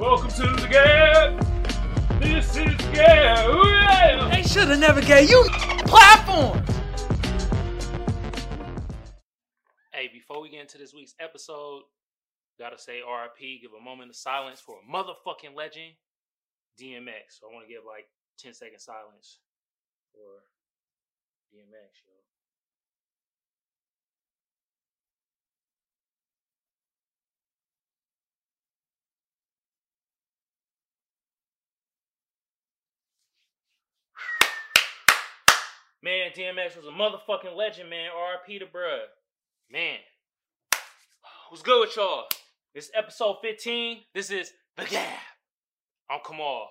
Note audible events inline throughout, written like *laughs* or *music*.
Welcome to the gap. This is gap. Ooh, yeah. They should have never gave you platform. Hey, before we get into this week's episode, gotta say RIP, give a moment of silence for a motherfucking legend, DMX. So I want to give like 10 second silence for DMX, yo. Man, DMX was a motherfucking legend, man. RIP to bruh. Man. What's good with y'all? This is episode 15. This is The Gap. I'm Kamal.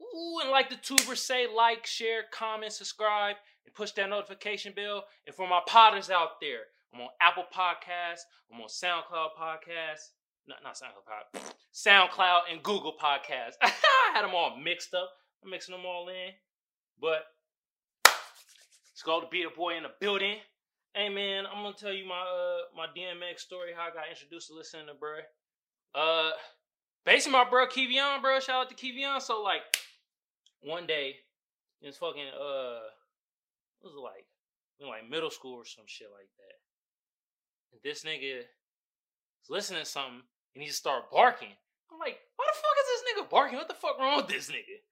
Ooh, and like the tubers say, like, share, comment, subscribe, and push that notification bell. And for my potters out there, I'm on Apple Podcasts, I'm on SoundCloud Podcasts. Not, not SoundCloud, *laughs* SoundCloud and Google Podcasts. *laughs* I had them all mixed up. I'm mixing them all in. But it's called to be a boy in the building. Hey man, I'm gonna tell you my uh my DMX story, how I got introduced to listening to bruh. Uh basically my bro Kevion, bro. Shout out to Kevion. So like one day, it's fucking uh what was it like? In like middle school or some shit like that. And this nigga was listening to something and he just started barking. I'm like, why the fuck is this nigga barking? What the fuck wrong with this nigga?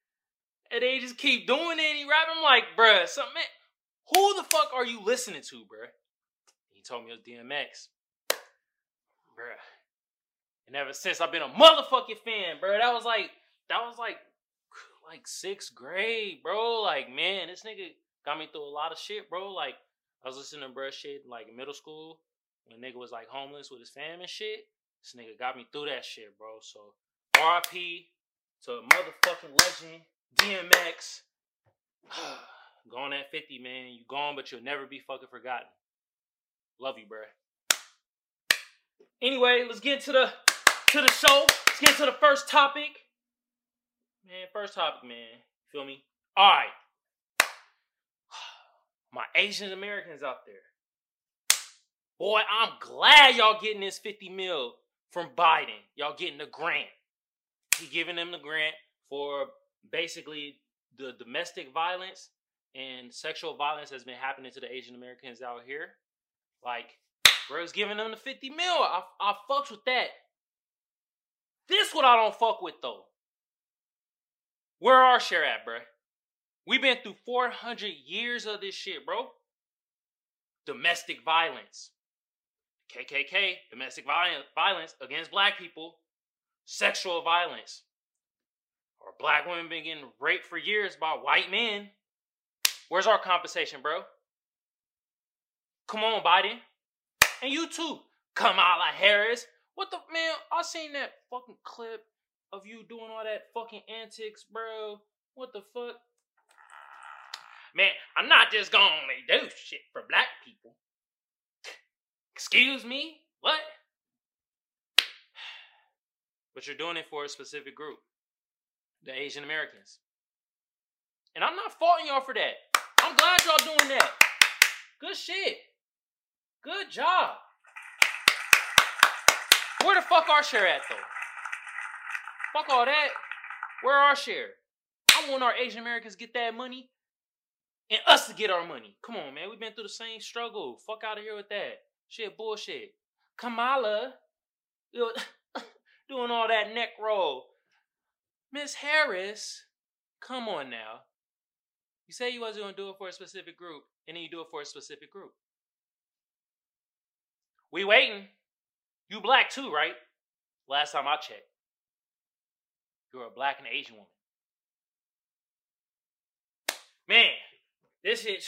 And they just keep doing it and he rapping. I'm like, bruh, something who the fuck are you listening to, bruh? He told me it was DMX. Bruh. And ever since I've been a motherfucking fan, bruh. That was like, that was like, like sixth grade, bro. Like, man, this nigga got me through a lot of shit, bro. Like, I was listening to bruh shit like middle school when nigga was like homeless with his fam and shit. This nigga got me through that shit, bro. So, RIP to a motherfucking legend, DMX. *sighs* Gone at 50, man. You gone, but you'll never be fucking forgotten. Love you, bruh. Anyway, let's get to the to the show. Let's get to the first topic. Man, first topic, man. Feel me? Alright. *sighs* My Asian Americans out there. Boy, I'm glad y'all getting this 50 mil from Biden. Y'all getting the grant. He giving them the grant for basically the domestic violence and sexual violence has been happening to the Asian Americans out here. Like, bro's giving them the 50 mil. I, I fucks with that. This what I don't fuck with though. Where our share at, bro? We've been through 400 years of this shit, bro. Domestic violence. KKK, domestic violence against black people, sexual violence. Or black women been getting raped for years by white men. Where's our compensation, bro? Come on, Biden. And you too, Kamala Harris. What the man? I seen that fucking clip of you doing all that fucking antics, bro. What the fuck? Man, I'm not just gonna do shit for black people. Excuse me? What? But you're doing it for a specific group the Asian Americans. And I'm not faulting y'all for that. I'm glad y'all doing that. Good shit. Good job. Where the fuck our share at though? Fuck all that. Where our share? I want our Asian Americans get that money and us to get our money. Come on, man. We've been through the same struggle. Fuck out of here with that. Shit, bullshit. Kamala, *laughs* doing all that neck roll. Miss Harris, come on now. You say you wasn't gonna do it for a specific group, and then you do it for a specific group. We waiting. You black too, right? Last time I checked. You're a black and Asian woman. Man, this is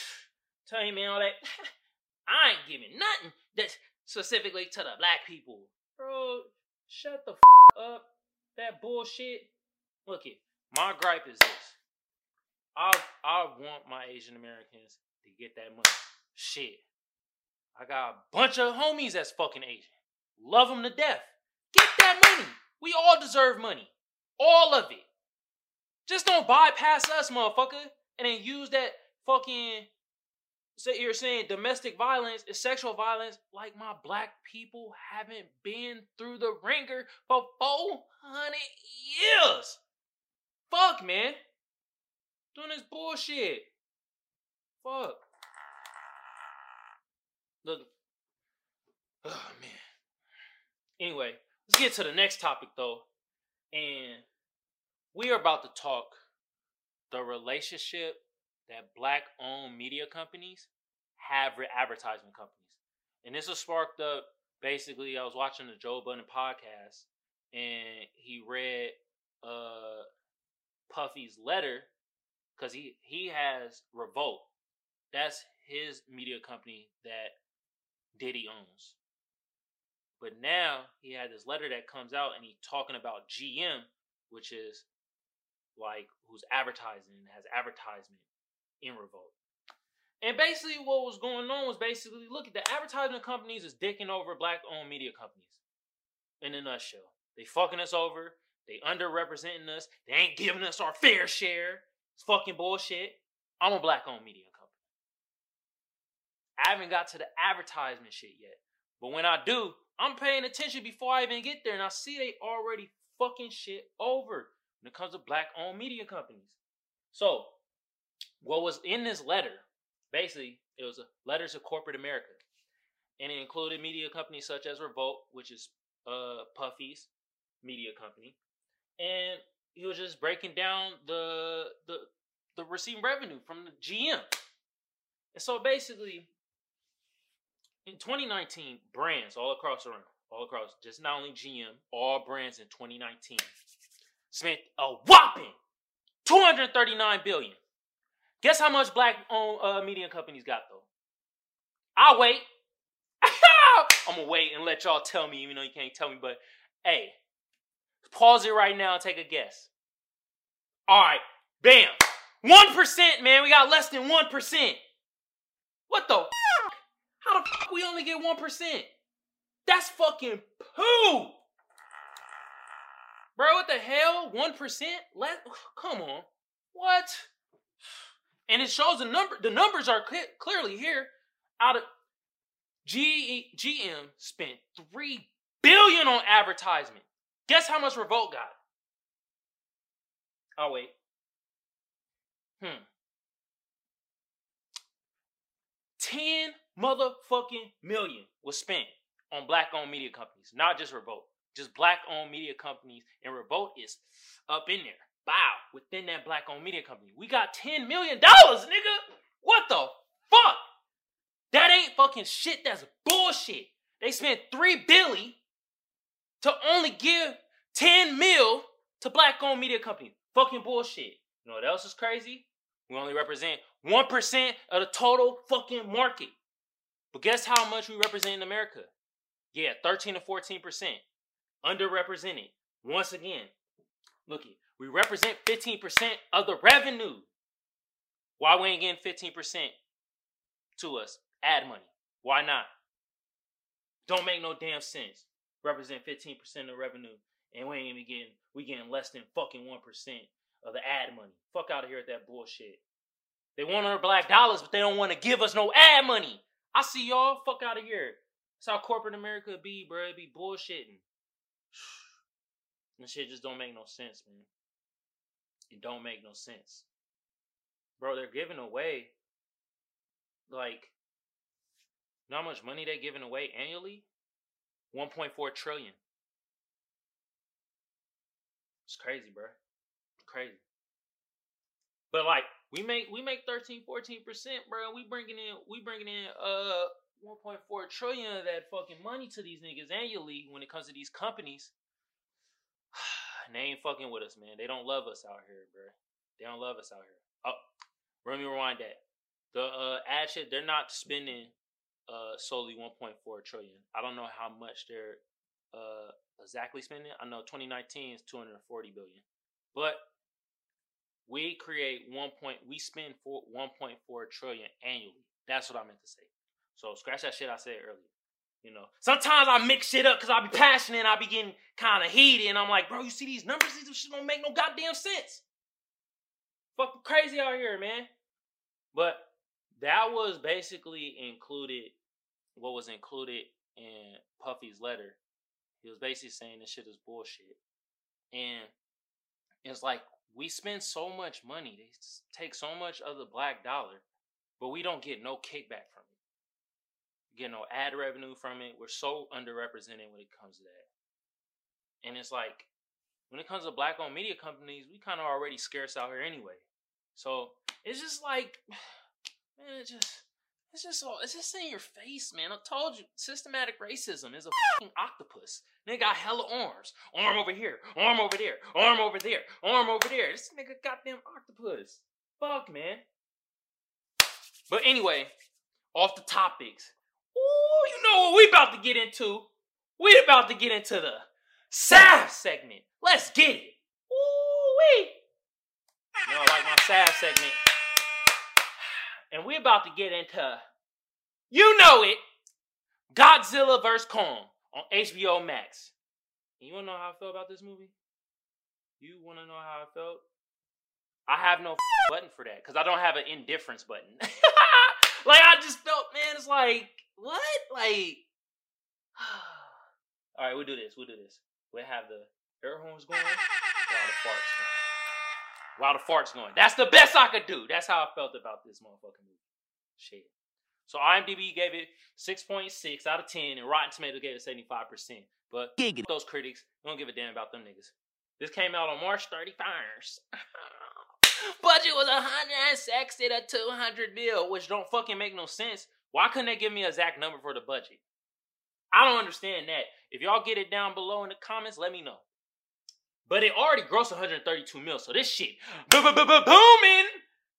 tell you man all that. *laughs* I ain't giving nothing that's specifically to the black people. Bro, shut the f- up. That bullshit. Look it. My gripe is this. I I want my Asian Americans to get that money. Shit. I got a bunch of homies that's fucking Asian. Love them to death. Get that money. We all deserve money. All of it. Just don't bypass us, motherfucker, and then use that fucking say you're saying domestic violence is sexual violence like my black people haven't been through the ringer for 400 years. fuck, man? Doing this bullshit. Fuck. Look. Oh man. Anyway, let's get to the next topic though. And we are about to talk the relationship that black owned media companies have with advertisement companies. And this was sparked up basically I was watching the Joe Budden podcast and he read uh Puffy's letter because he he has Revolt. That's his media company that Diddy owns. But now he had this letter that comes out and he's talking about GM, which is like who's advertising and has advertisement in Revolt. And basically what was going on was basically look at the advertisement companies is dicking over black owned media companies. In a nutshell. They fucking us over. They underrepresenting us. They ain't giving us our fair share. It's fucking bullshit. I'm a black owned media company. I haven't got to the advertisement shit yet. But when I do, I'm paying attention before I even get there. And I see they already fucking shit over when it comes to black owned media companies. So, what was in this letter, basically, it was a letters of corporate America. And it included media companies such as Revolt, which is uh, Puffy's media company. And he was just breaking down the the the receiving revenue from the GM. And so basically, in 2019, brands all across the room, all across, just not only GM, all brands in 2019 spent a whopping 239 billion. Guess how much black owned uh, media companies got though? I'll wait. *laughs* I'm gonna wait and let y'all tell me, even though you can't tell me, but hey, pause it right now and take a guess. All right, bam. 1%, man. We got less than 1%. What the f- How the fuck we only get 1%? That's fucking poo. Bro, what the hell? 1%? Let come on. What? And it shows the number the numbers are cl- clearly here. Out of G- GM spent 3 billion on advertisement. Guess how much Revolt got? Oh wait. Hmm. 10 motherfucking million was spent on black owned media companies, not just Revolt, just black owned media companies. And Revolt is up in there. Wow, within that black owned media company. We got $10 million, nigga. What the fuck? That ain't fucking shit. That's bullshit. They spent three billy to only give 10 mil to black owned media companies. Fucking bullshit. You know what else is crazy? We only represent 1% of the total fucking market. But guess how much we represent in America? Yeah, 13 to 14%. Underrepresented. Once again, looky, we represent 15% of the revenue. Why we ain't getting 15% to us? Ad money. Why not? Don't make no damn sense. Represent 15% of revenue, and we ain't even getting we getting less than fucking 1% of the ad money. Fuck out of here with that bullshit. They want our black dollars, but they don't want to give us no ad money. I see y'all. Fuck out of here. That's how corporate America be, bro. It be bullshitting. *sighs* This shit just don't make no sense, man. It don't make no sense. Bro, they're giving away like you know how much money they're giving away annually? 1.4 trillion. It's crazy, bro. Crazy. But like we make we make 13 14 percent, bro. We bringing in we bringing in uh 1.4 trillion of that fucking money to these niggas annually when it comes to these companies. *sighs* And they ain't fucking with us, man. They don't love us out here, bro. They don't love us out here. Oh, let me rewind that. The uh, ad shit, they're not spending uh, solely 1.4 trillion. I don't know how much they're uh, exactly spending. I know 2019 is 240 billion, but we create one point. We spend for 1.4 trillion annually. That's what I meant to say. So scratch that shit I said earlier. You know, sometimes I mix shit up because I be passionate and I be getting kind of heated, and I'm like, bro, you see these numbers? These shit don't make no goddamn sense. Fucking crazy out here, man. But that was basically included. What was included in Puffy's letter? He was basically saying this shit is bullshit, and it's like we spend so much money. They take so much of the black dollar, but we don't get no kickback from it. We get no ad revenue from it. We're so underrepresented when it comes to that. And it's like when it comes to black owned media companies, we kind of already scarce out here anyway. So it's just like, *sighs* man, it just it's just all it's just in your face, man. I told you, systematic racism is a fucking octopus. They got hella arms. Arm over here, arm over there, arm over there, arm over there. This nigga goddamn octopus. Fuck, man. But anyway, off the topics. Ooh, you know what we about to get into? We about to get into the SAF segment. Let's get it. Ooh wee. Know, like my SAF segment. And we're about to get into, you know it, Godzilla vs. Kong on HBO Max. And you wanna know how I felt about this movie? You wanna know how I felt? I have no button for that because I don't have an indifference button. *laughs* like I just felt, man, it's like what? Like, *sighs* all right, we'll do this. We'll do this. We'll have the air horns going while the farts going. While the farts going. That's the best I could do. That's how I felt about this motherfucking movie. Shit. So IMDb gave it 6.6 out of 10, and Rotten Tomato gave it 75%. But Giggity. those critics don't give a damn about them niggas. This came out on March 31st. *laughs* Budget was 160 to 200 mil, which don't fucking make no sense. Why couldn't they give me a exact number for the budget? I don't understand that. If y'all get it down below in the comments, let me know. But it already grossed 132 mil, so this shit booming.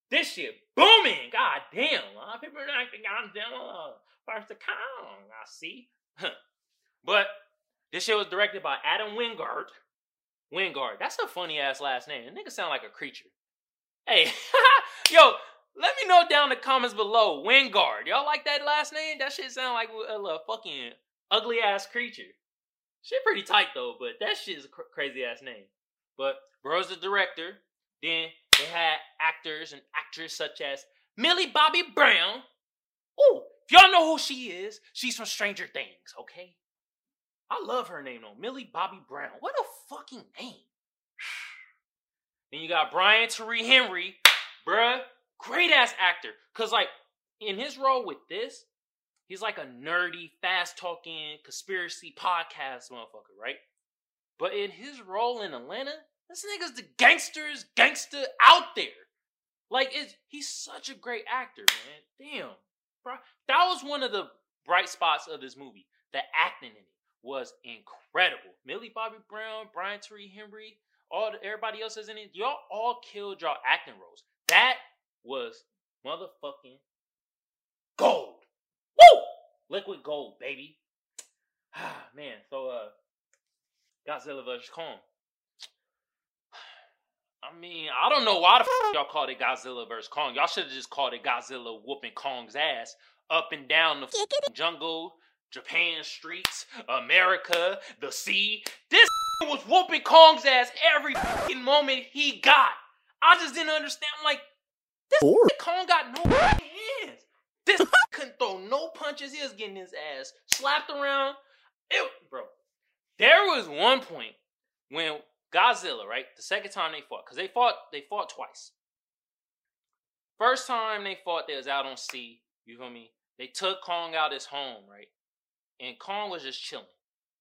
This shit booming. God damn. Of people are like, goddamn, first to count. I see. but this shit was directed by Adam Wingard. Wingard. That's a funny ass last name. The nigga sound like a creature. Hey, *laughs* yo, let me know down in the comments below. Wingard. Y'all like that last name? That shit sound like a, a fucking ugly ass creature. Shit pretty tight though, but that shit is a cr- crazy ass name. But bro's the director. Then they had actors and actresses such as Millie Bobby Brown. Ooh, if y'all know who she is, she's from Stranger Things, okay? I love her name though, Millie Bobby Brown. What a fucking name. *sighs* then you got Brian Tyree Henry, bruh, great ass actor. Cause like in his role with this, he's like a nerdy, fast talking conspiracy podcast motherfucker, right? But in his role in Atlanta, this nigga's the gangster's gangster out there. Like, it's, he's such a great actor, man. Damn. Bro. That was one of the bright spots of this movie. The acting in it was incredible. Millie Bobby Brown, Brian Tyree Henry, all the, everybody else is in it. Y'all all killed y'all acting roles. That was motherfucking. Woo! Liquid gold, baby. Ah, man. So, uh, Godzilla vs. Kong. *sighs* I mean, I don't know why the f- y'all called it Godzilla vs. Kong. Y'all should have just called it Godzilla whooping Kong's ass up and down the f- jungle, Japan streets, America, the sea. This f- *laughs* was whooping Kong's ass every fucking moment he got. I just didn't understand. I'm like, this Kong got no hands. This couldn't throw no punches. He was getting his ass slapped around. It, bro, there was one point when Godzilla, right? The second time they fought, because they fought, they fought twice. First time they fought, they was out on sea. You feel me? They took Kong out his home, right? And Kong was just chilling.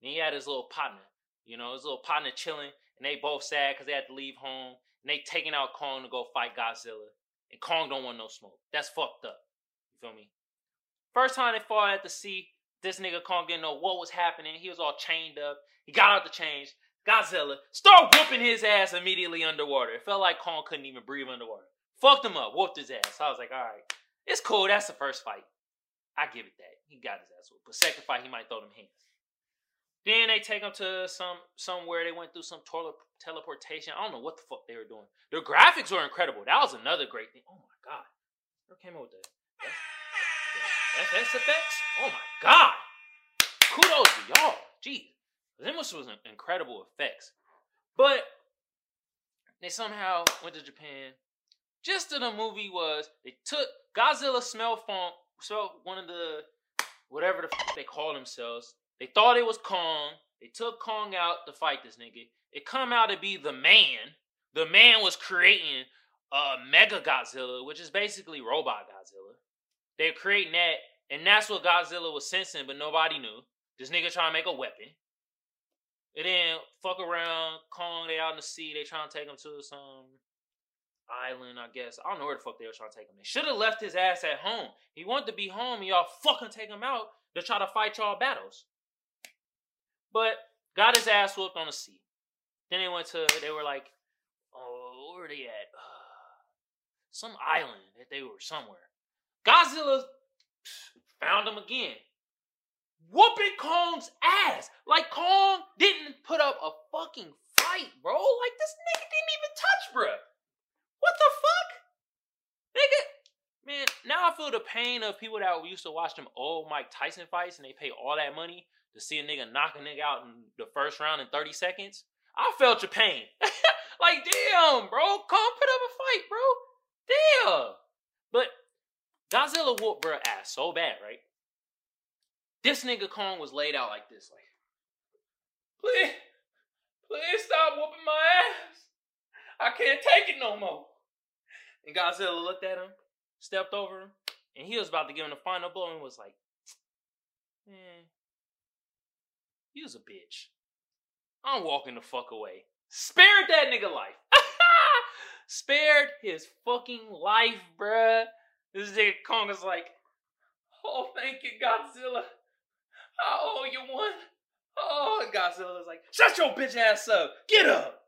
And he had his little partner, you know, his little partner chilling, and they both sad because they had to leave home. And they taking out Kong to go fight Godzilla. And Kong don't want no smoke. That's fucked up. You feel me? First time they fought at the sea, this nigga Kong didn't know what was happening. He was all chained up. He got out the chains. Godzilla start whooping his ass immediately underwater. It felt like Kong couldn't even breathe underwater. Fucked him up, whooped his ass. I was like, all right, it's cool. That's the first fight. I give it that. He got his ass whooped. But second fight, he might throw them hands. Then they take him to some somewhere. They went through some tele- teleportation. I don't know what the fuck they were doing. Their graphics were incredible. That was another great thing. Oh my god, who came up with that? FX? Oh my god! Kudos to y'all. Jeez. Them was incredible effects. But they somehow went to Japan. Just in the movie was they took Godzilla smell phone smell one of the whatever the f- they call themselves. They thought it was Kong. They took Kong out to fight this nigga. It come out to be the man the man was creating a Mega Godzilla, which is basically Robot Godzilla. They're creating that, and that's what Godzilla was sensing, but nobody knew. This nigga trying to make a weapon. And then fuck around, Kong, they out in the sea, they trying to take him to some island, I guess. I don't know where the fuck they were trying to take him. They should have left his ass at home. He wanted to be home, y'all fucking take him out to try to fight y'all battles. But got his ass whooped on the sea. Then they went to, they were like, oh, where are they at? *sighs* Some island that they were somewhere. Godzilla found him again whooping Kong's ass. Like Kong didn't put up a fucking fight, bro. Like this nigga didn't even touch, bro. What the fuck, nigga? Man, now I feel the pain of people that used to watch them old Mike Tyson fights and they pay all that money to see a nigga knock a nigga out in the first round in 30 seconds. I felt your pain. *laughs* like, damn, bro. Kong put up a fight, bro. Damn. But Godzilla whooped bro ass so bad, right? This nigga Kong was laid out like this, like, please, please stop whooping my ass. I can't take it no more. And Godzilla looked at him, stepped over him, and he was about to give him the final blow and was like, man, you was a bitch. I'm walking the fuck away. Spared that nigga life. *laughs* Spared his fucking life, bruh. This nigga Kong is like, oh, thank you, Godzilla. I owe you one. Oh, and Godzilla's like, shut your bitch ass up. Get up.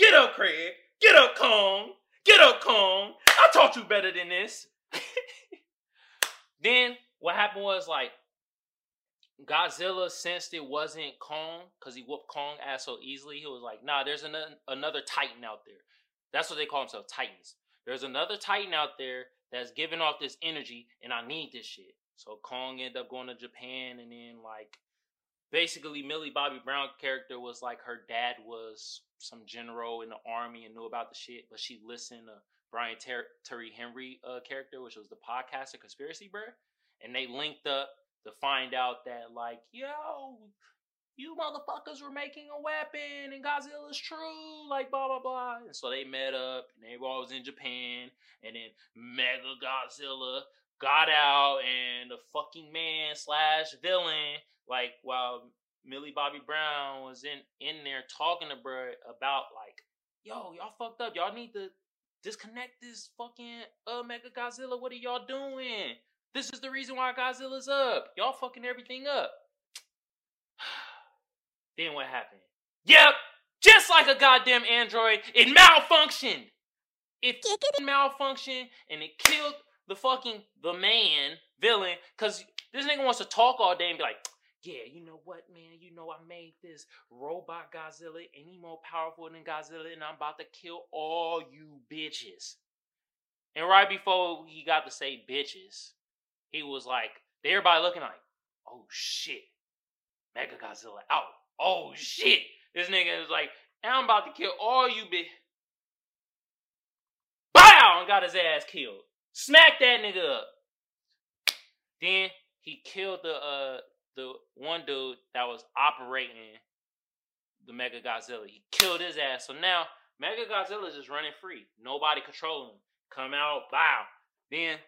Get up, Craig. Get up, Kong. Get up, Kong. I taught you better than this. *laughs* then what happened was like Godzilla sensed it wasn't Kong because he whooped Kong ass so easily. He was like, nah, there's an- another Titan out there. That's what they call themselves, Titans. There's another Titan out there that's giving off this energy, and I need this shit. So Kong ended up going to Japan, and then like basically Millie Bobby Brown character was like her dad was some general in the army and knew about the shit, but she listened to Brian Ter- Tyree Henry uh, character, which was the podcaster Conspiracy Bro, and they linked up to find out that like yo. You motherfuckers were making a weapon and Godzilla's true, like blah blah blah. And so they met up and they was in Japan and then Mega Godzilla got out and the fucking man slash villain, like while Millie Bobby Brown was in in there talking to bro about like, yo, y'all fucked up. Y'all need to disconnect this fucking uh Mega Godzilla. What are y'all doing? This is the reason why Godzilla's up. Y'all fucking everything up. Then what happened? Yep, just like a goddamn android, it malfunctioned. It malfunctioned and it killed the fucking the man villain because this nigga wants to talk all day and be like, yeah, you know what, man? You know I made this robot Godzilla any more powerful than Godzilla, and I'm about to kill all you bitches. And right before he got to say bitches, he was like, everybody looking like, oh shit, Mega Godzilla out. Oh shit. This nigga is like, I'm about to kill all you bitches. Bow! And got his ass killed. Smack that nigga up. Then he killed the uh the one dude that was operating the Mega Godzilla. He killed his ass. So now Mega Godzilla is just running free. Nobody controlling him. Come out, bow. Then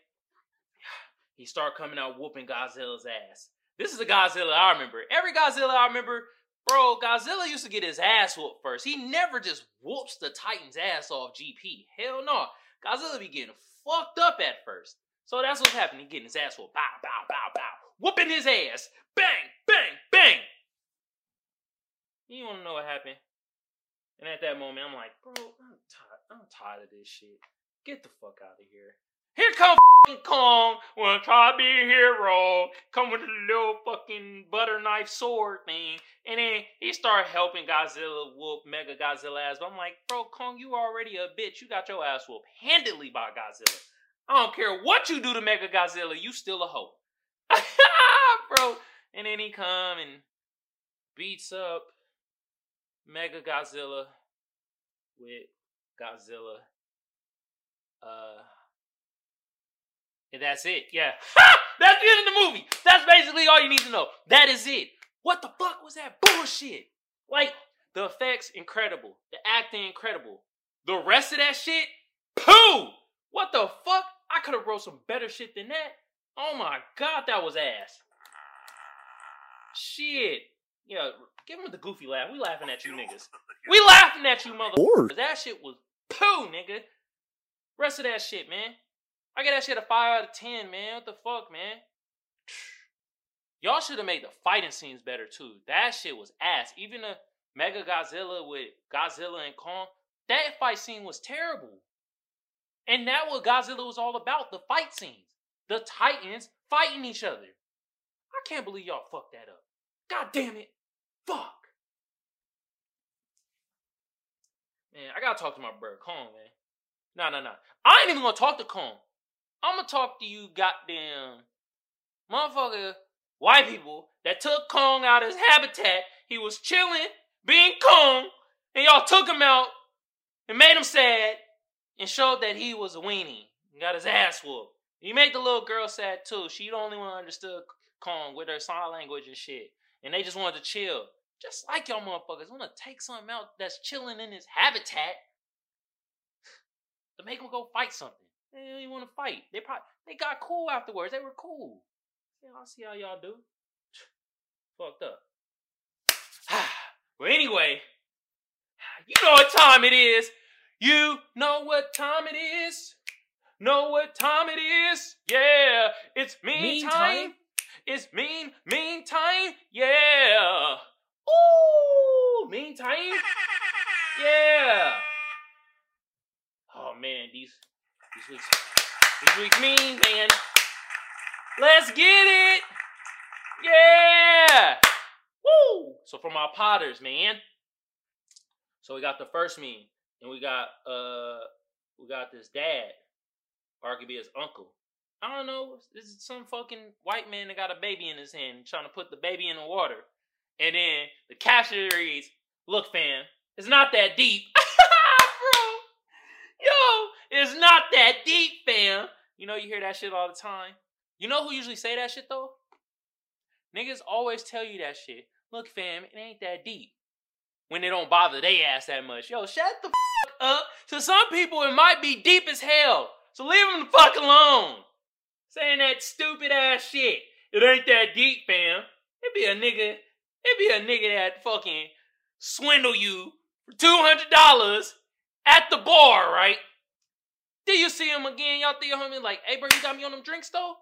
he start coming out whooping Godzilla's ass. This is a Godzilla I remember. Every Godzilla I remember, bro, Godzilla used to get his ass whooped first. He never just whoops the Titan's ass off GP. Hell no. Godzilla be getting fucked up at first. So that's what's happening. He getting his ass whooped. Bow, bow, bow, bow. Whooping his ass. Bang, bang, bang. You want to know what happened? And at that moment, I'm like, bro, I'm tired. I'm tired of this shit. Get the fuck out of here. Here comes Kong, wanna try to be a hero, come with a little fucking butter knife sword thing, and then he started helping Godzilla whoop Mega Godzilla ass. But I'm like, bro, Kong, you already a bitch. You got your ass whooped handedly by Godzilla. I don't care what you do to Mega Godzilla, you still a hoe. *laughs* bro. And then he come and beats up Mega Godzilla with Godzilla. Uh and that's it. Yeah. Ha! That's the end of the movie. That's basically all you need to know. That is it. What the fuck was that bullshit? Like, the effects, incredible. The acting, incredible. The rest of that shit, poo! What the fuck? I could have wrote some better shit than that. Oh my god, that was ass. Shit. Yeah, give him the goofy laugh. We laughing at you niggas. We laughing at you, motherfuckers. That shit was poo, nigga. Rest of that shit, man. I get that shit a 5 out of 10, man. What the fuck, man? *sighs* Y'all should have made the fighting scenes better, too. That shit was ass. Even the Mega Godzilla with Godzilla and Kong, that fight scene was terrible. And that what Godzilla was all about, the fight scenes. The Titans fighting each other. I can't believe y'all fucked that up. God damn it. Fuck. Man, I gotta talk to my brother Kong, man. Nah, nah, nah. I ain't even gonna talk to Kong. I'm gonna talk to you goddamn motherfucker white people that took Kong out of his habitat. He was chilling, being Kong, and y'all took him out and made him sad and showed that he was a weenie and got his ass whooped. He made the little girl sad too. She the only one understood Kong with her sign language and shit. And they just wanted to chill. Just like y'all motherfuckers wanna take something out that's chilling in his habitat to make him go fight something. They didn't even want to fight. They probably they got cool afterwards. They were cool. Yeah, I'll see how y'all do. *sighs* Fucked up. *sighs* well, anyway, *sighs* you know what time it is. You know what time it is. Know what time it is. Yeah, it's mean, Meme time. time? It's mean, meme time. Yeah. Ooh, meme time. Yeah. Oh man, these these weeks these weeks mean, man. Let's get it. Yeah. Woo. So for my potters, man. So we got the first meme, and we got uh we got this dad, or it could be his uncle. I don't know. This is some fucking white man that got a baby in his hand, trying to put the baby in the water. And then the caption reads, "Look, fam, it's not that deep, it's not that deep, fam. You know, you hear that shit all the time. You know who usually say that shit though? Niggas always tell you that shit. Look, fam, it ain't that deep. When they don't bother they ass that much. Yo, shut the fuck up. To some people, it might be deep as hell. So leave them the fuck alone. Saying that stupid ass shit. It ain't that deep, fam. It be a nigga. It be a nigga that fucking swindle you for two hundred dollars at the bar, right? Then you see him again, y'all think homie like, hey bro, you got me on them drinks though?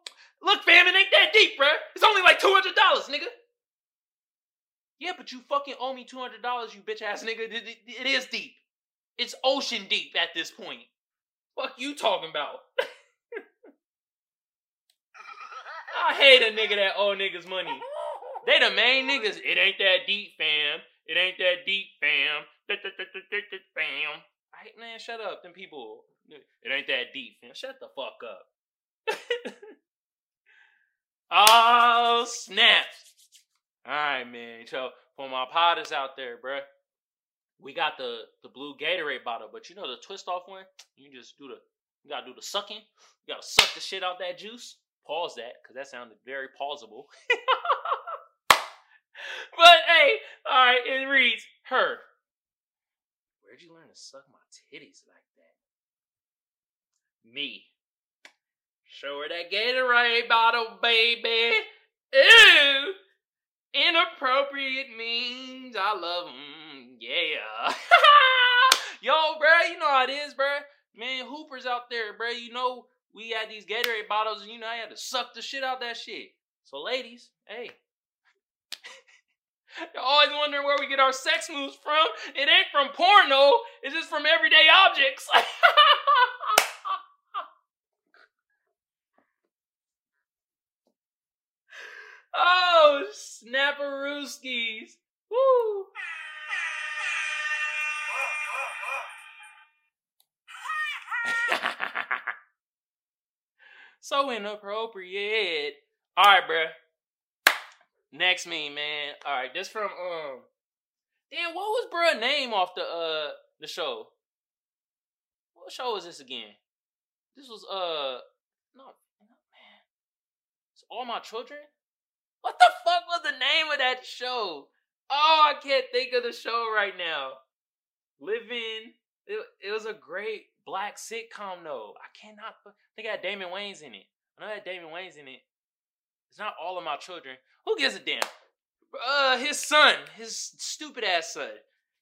Look, fam, it ain't that deep, bro. It's only like two hundred dollars, nigga. Yeah, but you fucking owe me two hundred dollars, you bitch ass nigga. It, it- it is deep. It's ocean deep at this point. Fuck you talking about? *laughs* I hate a nigga that owe niggas money. They the main niggas. It ain't that deep, fam. It ain't that deep, fam. Fam. I hate man, shut up. Them people. It ain't that deep, fam. Shut the fuck up. *laughs* oh snap! All right, man. So for my potters out there, bruh, we got the the blue Gatorade bottle, but you know the twist off one. You just do the you gotta do the sucking. You gotta suck the shit out that juice. Pause that, because that sounded very pausable. *laughs* but hey, alright, it reads her. Where'd you learn to suck my titties like? Me. Show her that Gatorade bottle, baby. Ooh. Inappropriate means I love them. Yeah. *laughs* Yo, bruh, you know how it is, bruh. Man, hoopers out there, bruh. You know we had these Gatorade bottles, and you know I had to suck the shit out that shit. So, ladies, hey. *laughs* You're always wondering where we get our sex moves from. It ain't from porno. It's just from everyday objects. *laughs* oh, snapperooskies. Woo. *laughs* so inappropriate. All right, bruh. Next meme, man. All right, this from um. Damn, what was bruh name off the uh the show? What show was this again? This was uh no, man. It's all my children. What the fuck was the name of that show? Oh, I can't think of the show right now. Living It, it was a great black sitcom though. I cannot. They got Damon Wayans in it. I know that Damon Wayans in it. It's not all of my children. Who gives a damn? Uh, his son, his stupid ass son.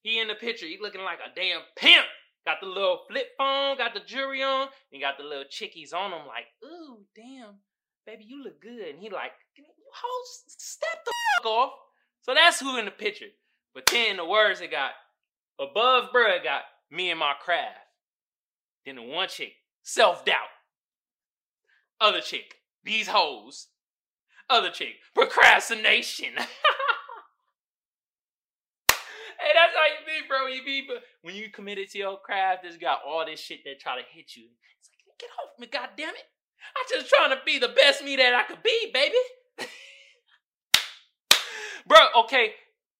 He in the picture. He looking like a damn pimp. Got the little flip phone, got the jewelry on, and got the little chickies on him. Like, ooh, damn, baby, you look good. And he like, hold, step the fuck off. So that's who in the picture. But then the words it got above, bruh, got me and my craft. Then the one chick, self doubt. Other chick, these hoes. Other chick, procrastination. *laughs* Hey, that's how you be, bro. You be, but when you committed to your craft, it's got all this shit that try to hit you. It's like, get off me, god damn it. I'm just trying to be the best me that I could be, baby. *laughs* bro, okay.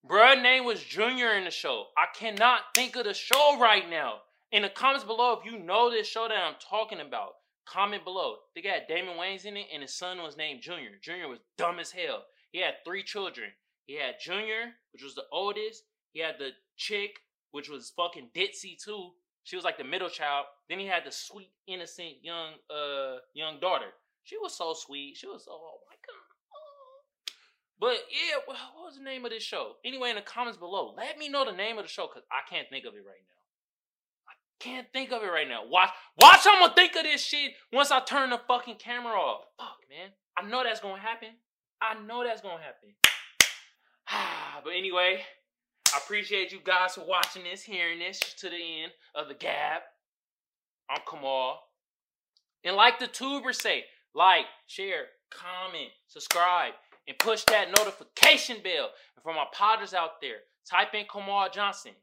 Bro, name was Junior in the show. I cannot think of the show right now. In the comments below, if you know this show that I'm talking about, comment below. They got Damon Wayans in it, and his son was named Junior. Junior was dumb as hell. He had three children. He had Junior, which was the oldest. He had the chick, which was fucking ditzy too. She was like the middle child. Then he had the sweet, innocent young uh young daughter. She was so sweet. She was so oh my. But yeah, what was the name of this show? Anyway, in the comments below, let me know the name of the show because I can't think of it right now. I can't think of it right now. Watch, watch. I'm gonna think of this shit once I turn the fucking camera off. Fuck, man. I know that's gonna happen. I know that's gonna happen. *sighs* but anyway, I appreciate you guys for watching this, hearing this to the end of the gap. I'm Kamal. And like the tubers say, like, share, comment, subscribe, and push that notification bell. And for my potters out there, type in Kamal Johnson.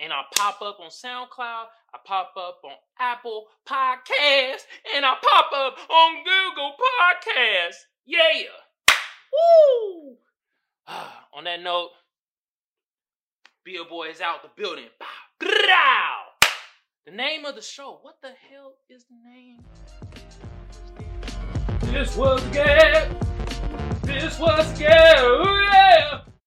And I pop up on SoundCloud, I pop up on Apple Podcasts, and I pop up on Google Podcasts. Yeah. Woo! *sighs* on that note, Billboy is out the building. The name of the show. What the hell is the name? This was good. This was yeah.